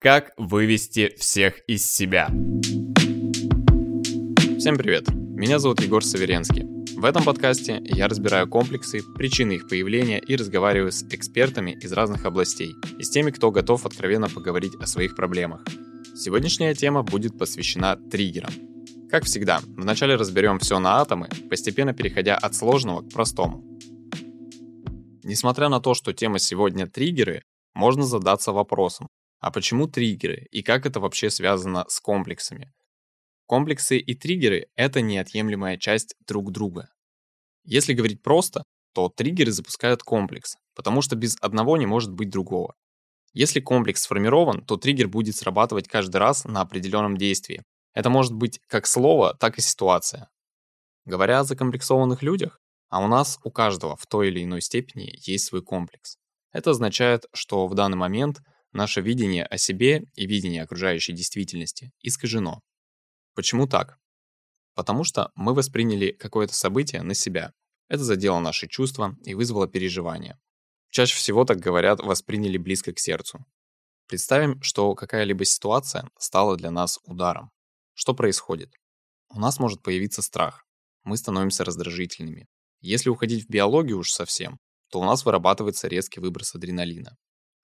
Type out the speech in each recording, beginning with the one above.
Как вывести всех из себя? Всем привет! Меня зовут Егор Саверенский. В этом подкасте я разбираю комплексы, причины их появления и разговариваю с экспертами из разных областей и с теми, кто готов откровенно поговорить о своих проблемах. Сегодняшняя тема будет посвящена триггерам. Как всегда, вначале разберем все на атомы, постепенно переходя от сложного к простому. Несмотря на то, что тема сегодня триггеры, можно задаться вопросом, а почему триггеры и как это вообще связано с комплексами? Комплексы и триггеры — это неотъемлемая часть друг друга. Если говорить просто, то триггеры запускают комплекс, потому что без одного не может быть другого. Если комплекс сформирован, то триггер будет срабатывать каждый раз на определенном действии. Это может быть как слово, так и ситуация. Говоря о закомплексованных людях, а у нас у каждого в той или иной степени есть свой комплекс. Это означает, что в данный момент – Наше видение о себе и видение окружающей действительности искажено. Почему так? Потому что мы восприняли какое-то событие на себя. Это задело наши чувства и вызвало переживания. Чаще всего, так говорят, восприняли близко к сердцу. Представим, что какая-либо ситуация стала для нас ударом. Что происходит? У нас может появиться страх. Мы становимся раздражительными. Если уходить в биологию уж совсем, то у нас вырабатывается резкий выброс адреналина.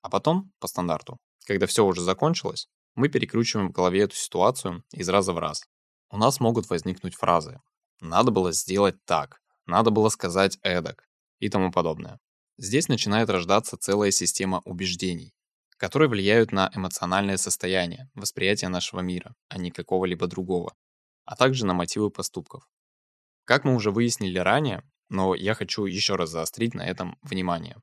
А потом, по стандарту, когда все уже закончилось, мы перекручиваем в голове эту ситуацию из раза в раз. У нас могут возникнуть фразы «надо было сделать так», «надо было сказать эдак» и тому подобное. Здесь начинает рождаться целая система убеждений, которые влияют на эмоциональное состояние, восприятие нашего мира, а не какого-либо другого, а также на мотивы поступков. Как мы уже выяснили ранее, но я хочу еще раз заострить на этом внимание.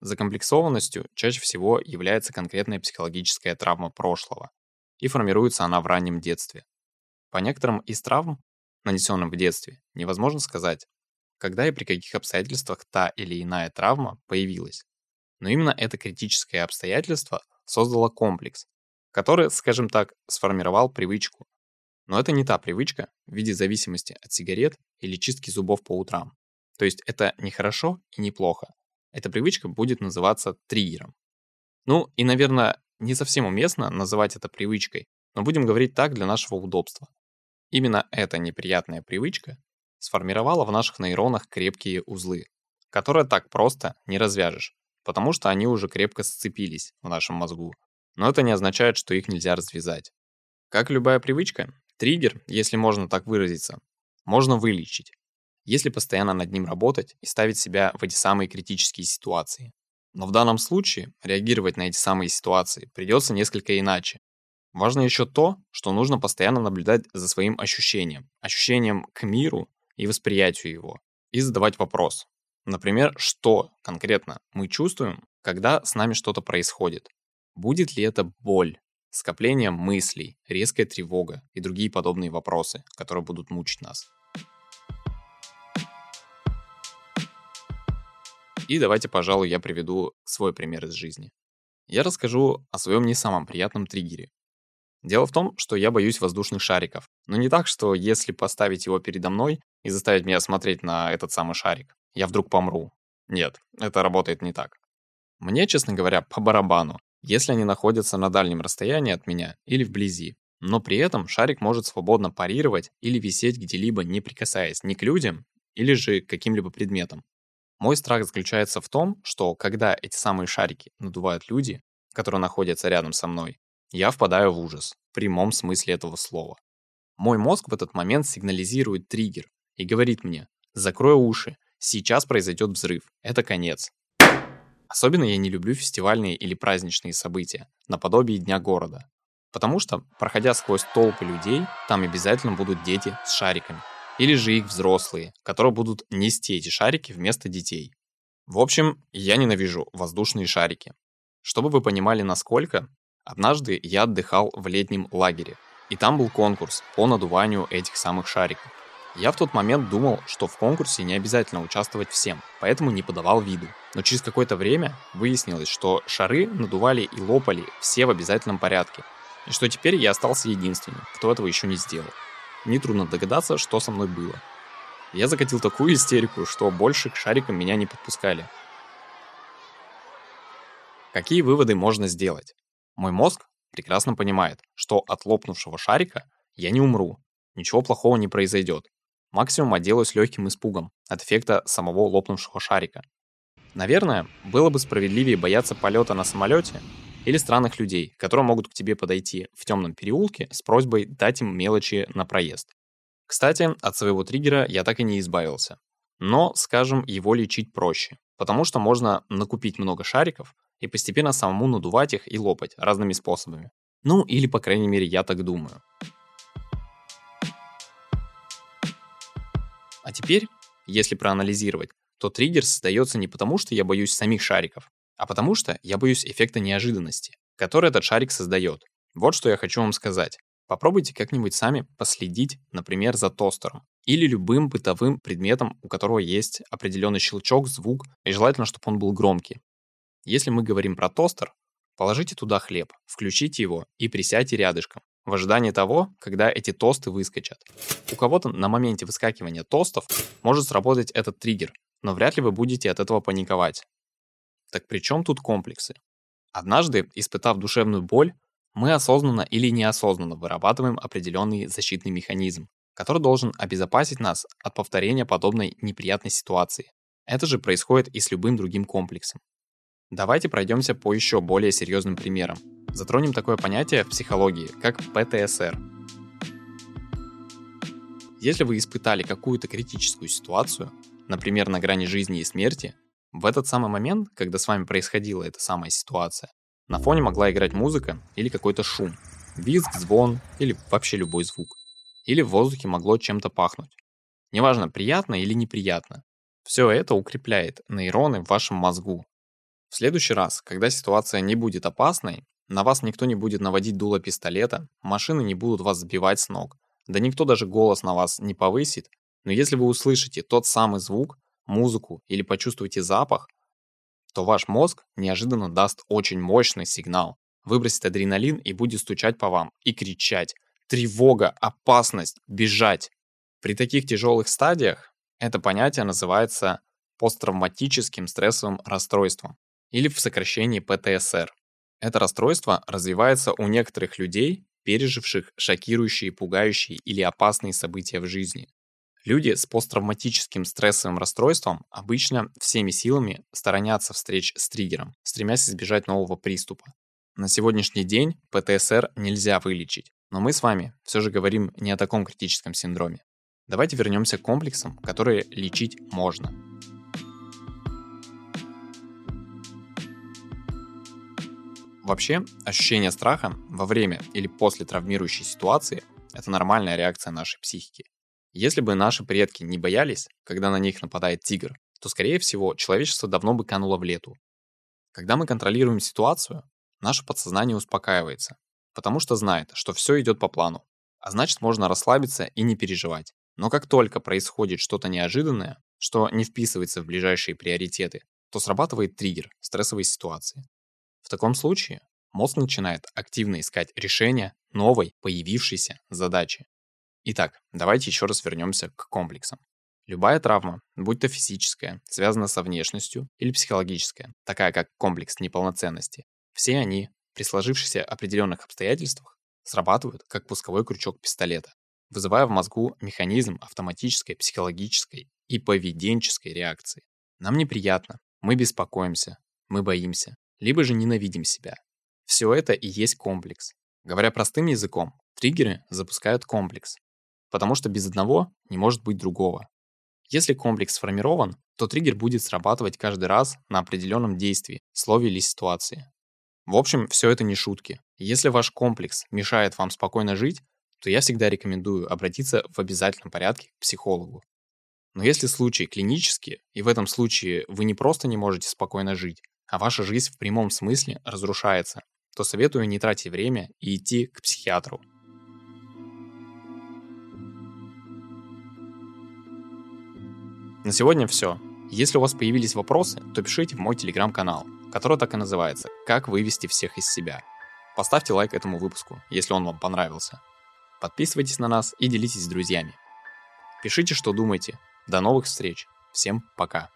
Закомплексованностью чаще всего является конкретная психологическая травма прошлого, и формируется она в раннем детстве. По некоторым из травм, нанесенным в детстве, невозможно сказать, когда и при каких обстоятельствах та или иная травма появилась. Но именно это критическое обстоятельство создало комплекс, который, скажем так, сформировал привычку. Но это не та привычка в виде зависимости от сигарет или чистки зубов по утрам. То есть это не хорошо и не плохо, эта привычка будет называться триггером. Ну и, наверное, не совсем уместно называть это привычкой, но будем говорить так для нашего удобства. Именно эта неприятная привычка сформировала в наших нейронах крепкие узлы, которые так просто не развяжешь, потому что они уже крепко сцепились в нашем мозгу. Но это не означает, что их нельзя развязать. Как любая привычка, триггер, если можно так выразиться, можно вылечить, если постоянно над ним работать и ставить себя в эти самые критические ситуации. Но в данном случае реагировать на эти самые ситуации придется несколько иначе. Важно еще то, что нужно постоянно наблюдать за своим ощущением, ощущением к миру и восприятию его, и задавать вопрос. Например, что конкретно мы чувствуем, когда с нами что-то происходит? Будет ли это боль, скопление мыслей, резкая тревога и другие подобные вопросы, которые будут мучить нас? И давайте, пожалуй, я приведу свой пример из жизни. Я расскажу о своем не самом приятном триггере. Дело в том, что я боюсь воздушных шариков. Но не так, что если поставить его передо мной и заставить меня смотреть на этот самый шарик, я вдруг помру. Нет, это работает не так. Мне, честно говоря, по барабану, если они находятся на дальнем расстоянии от меня или вблизи. Но при этом шарик может свободно парировать или висеть где-либо, не прикасаясь ни к людям, или же к каким-либо предметам. Мой страх заключается в том, что когда эти самые шарики надувают люди, которые находятся рядом со мной, я впадаю в ужас, в прямом смысле этого слова. Мой мозг в этот момент сигнализирует триггер и говорит мне «закрой уши, сейчас произойдет взрыв, это конец». Особенно я не люблю фестивальные или праздничные события, наподобие Дня города. Потому что, проходя сквозь толпы людей, там обязательно будут дети с шариками, или же их взрослые, которые будут нести эти шарики вместо детей. В общем, я ненавижу воздушные шарики. Чтобы вы понимали насколько, однажды я отдыхал в летнем лагере, и там был конкурс по надуванию этих самых шариков. Я в тот момент думал, что в конкурсе не обязательно участвовать всем, поэтому не подавал виду. Но через какое-то время выяснилось, что шары надували и лопали все в обязательном порядке, и что теперь я остался единственным, кто этого еще не сделал нетрудно догадаться, что со мной было. Я закатил такую истерику, что больше к шарикам меня не подпускали. Какие выводы можно сделать? Мой мозг прекрасно понимает, что от лопнувшего шарика я не умру, ничего плохого не произойдет. Максимум отделаюсь легким испугом от эффекта самого лопнувшего шарика. Наверное, было бы справедливее бояться полета на самолете или странных людей, которые могут к тебе подойти в темном переулке с просьбой дать им мелочи на проезд. Кстати, от своего триггера я так и не избавился. Но, скажем, его лечить проще, потому что можно накупить много шариков и постепенно самому надувать их и лопать разными способами. Ну, или, по крайней мере, я так думаю. А теперь, если проанализировать, то триггер создается не потому, что я боюсь самих шариков, а потому что я боюсь эффекта неожиданности, который этот шарик создает. Вот что я хочу вам сказать. Попробуйте как-нибудь сами последить, например, за тостером или любым бытовым предметом, у которого есть определенный щелчок, звук, и желательно, чтобы он был громкий. Если мы говорим про тостер, положите туда хлеб, включите его и присядьте рядышком в ожидании того, когда эти тосты выскочат. У кого-то на моменте выскакивания тостов может сработать этот триггер, но вряд ли вы будете от этого паниковать. Так при чем тут комплексы? Однажды, испытав душевную боль, мы осознанно или неосознанно вырабатываем определенный защитный механизм, который должен обезопасить нас от повторения подобной неприятной ситуации. Это же происходит и с любым другим комплексом. Давайте пройдемся по еще более серьезным примерам. Затронем такое понятие в психологии, как ПТСР. Если вы испытали какую-то критическую ситуацию, например, на грани жизни и смерти, в этот самый момент, когда с вами происходила эта самая ситуация, на фоне могла играть музыка или какой-то шум, визг, звон или вообще любой звук. Или в воздухе могло чем-то пахнуть. Неважно, приятно или неприятно. Все это укрепляет нейроны в вашем мозгу, в следующий раз, когда ситуация не будет опасной, на вас никто не будет наводить дуло пистолета, машины не будут вас сбивать с ног, да никто даже голос на вас не повысит, но если вы услышите тот самый звук, музыку или почувствуете запах, то ваш мозг неожиданно даст очень мощный сигнал, выбросит адреналин и будет стучать по вам и кричать «Тревога! Опасность! Бежать!». При таких тяжелых стадиях это понятие называется посттравматическим стрессовым расстройством или в сокращении ПТСР. Это расстройство развивается у некоторых людей, переживших шокирующие, пугающие или опасные события в жизни. Люди с посттравматическим стрессовым расстройством обычно всеми силами сторонятся встреч с триггером, стремясь избежать нового приступа. На сегодняшний день ПТСР нельзя вылечить, но мы с вами все же говорим не о таком критическом синдроме. Давайте вернемся к комплексам, которые лечить можно. Вообще, ощущение страха во время или после травмирующей ситуации – это нормальная реакция нашей психики. Если бы наши предки не боялись, когда на них нападает тигр, то, скорее всего, человечество давно бы кануло в лету. Когда мы контролируем ситуацию, наше подсознание успокаивается, потому что знает, что все идет по плану, а значит можно расслабиться и не переживать. Но как только происходит что-то неожиданное, что не вписывается в ближайшие приоритеты, то срабатывает триггер стрессовой ситуации. В таком случае мозг начинает активно искать решение новой появившейся задачи. Итак, давайте еще раз вернемся к комплексам. Любая травма, будь то физическая, связана со внешностью или психологическая, такая как комплекс неполноценности, все они при сложившихся определенных обстоятельствах срабатывают как пусковой крючок пистолета, вызывая в мозгу механизм автоматической психологической и поведенческой реакции. Нам неприятно, мы беспокоимся, мы боимся, либо же ненавидим себя. Все это и есть комплекс. Говоря простым языком, триггеры запускают комплекс, потому что без одного не может быть другого. Если комплекс сформирован, то триггер будет срабатывать каждый раз на определенном действии, слове или ситуации. В общем, все это не шутки. Если ваш комплекс мешает вам спокойно жить, то я всегда рекомендую обратиться в обязательном порядке к психологу. Но если случай клинический, и в этом случае вы не просто не можете спокойно жить, а ваша жизнь в прямом смысле разрушается, то советую не тратить время и идти к психиатру. На сегодня все. Если у вас появились вопросы, то пишите в мой телеграм-канал, который так и называется «Как вывести всех из себя». Поставьте лайк этому выпуску, если он вам понравился. Подписывайтесь на нас и делитесь с друзьями. Пишите, что думаете. До новых встреч. Всем пока.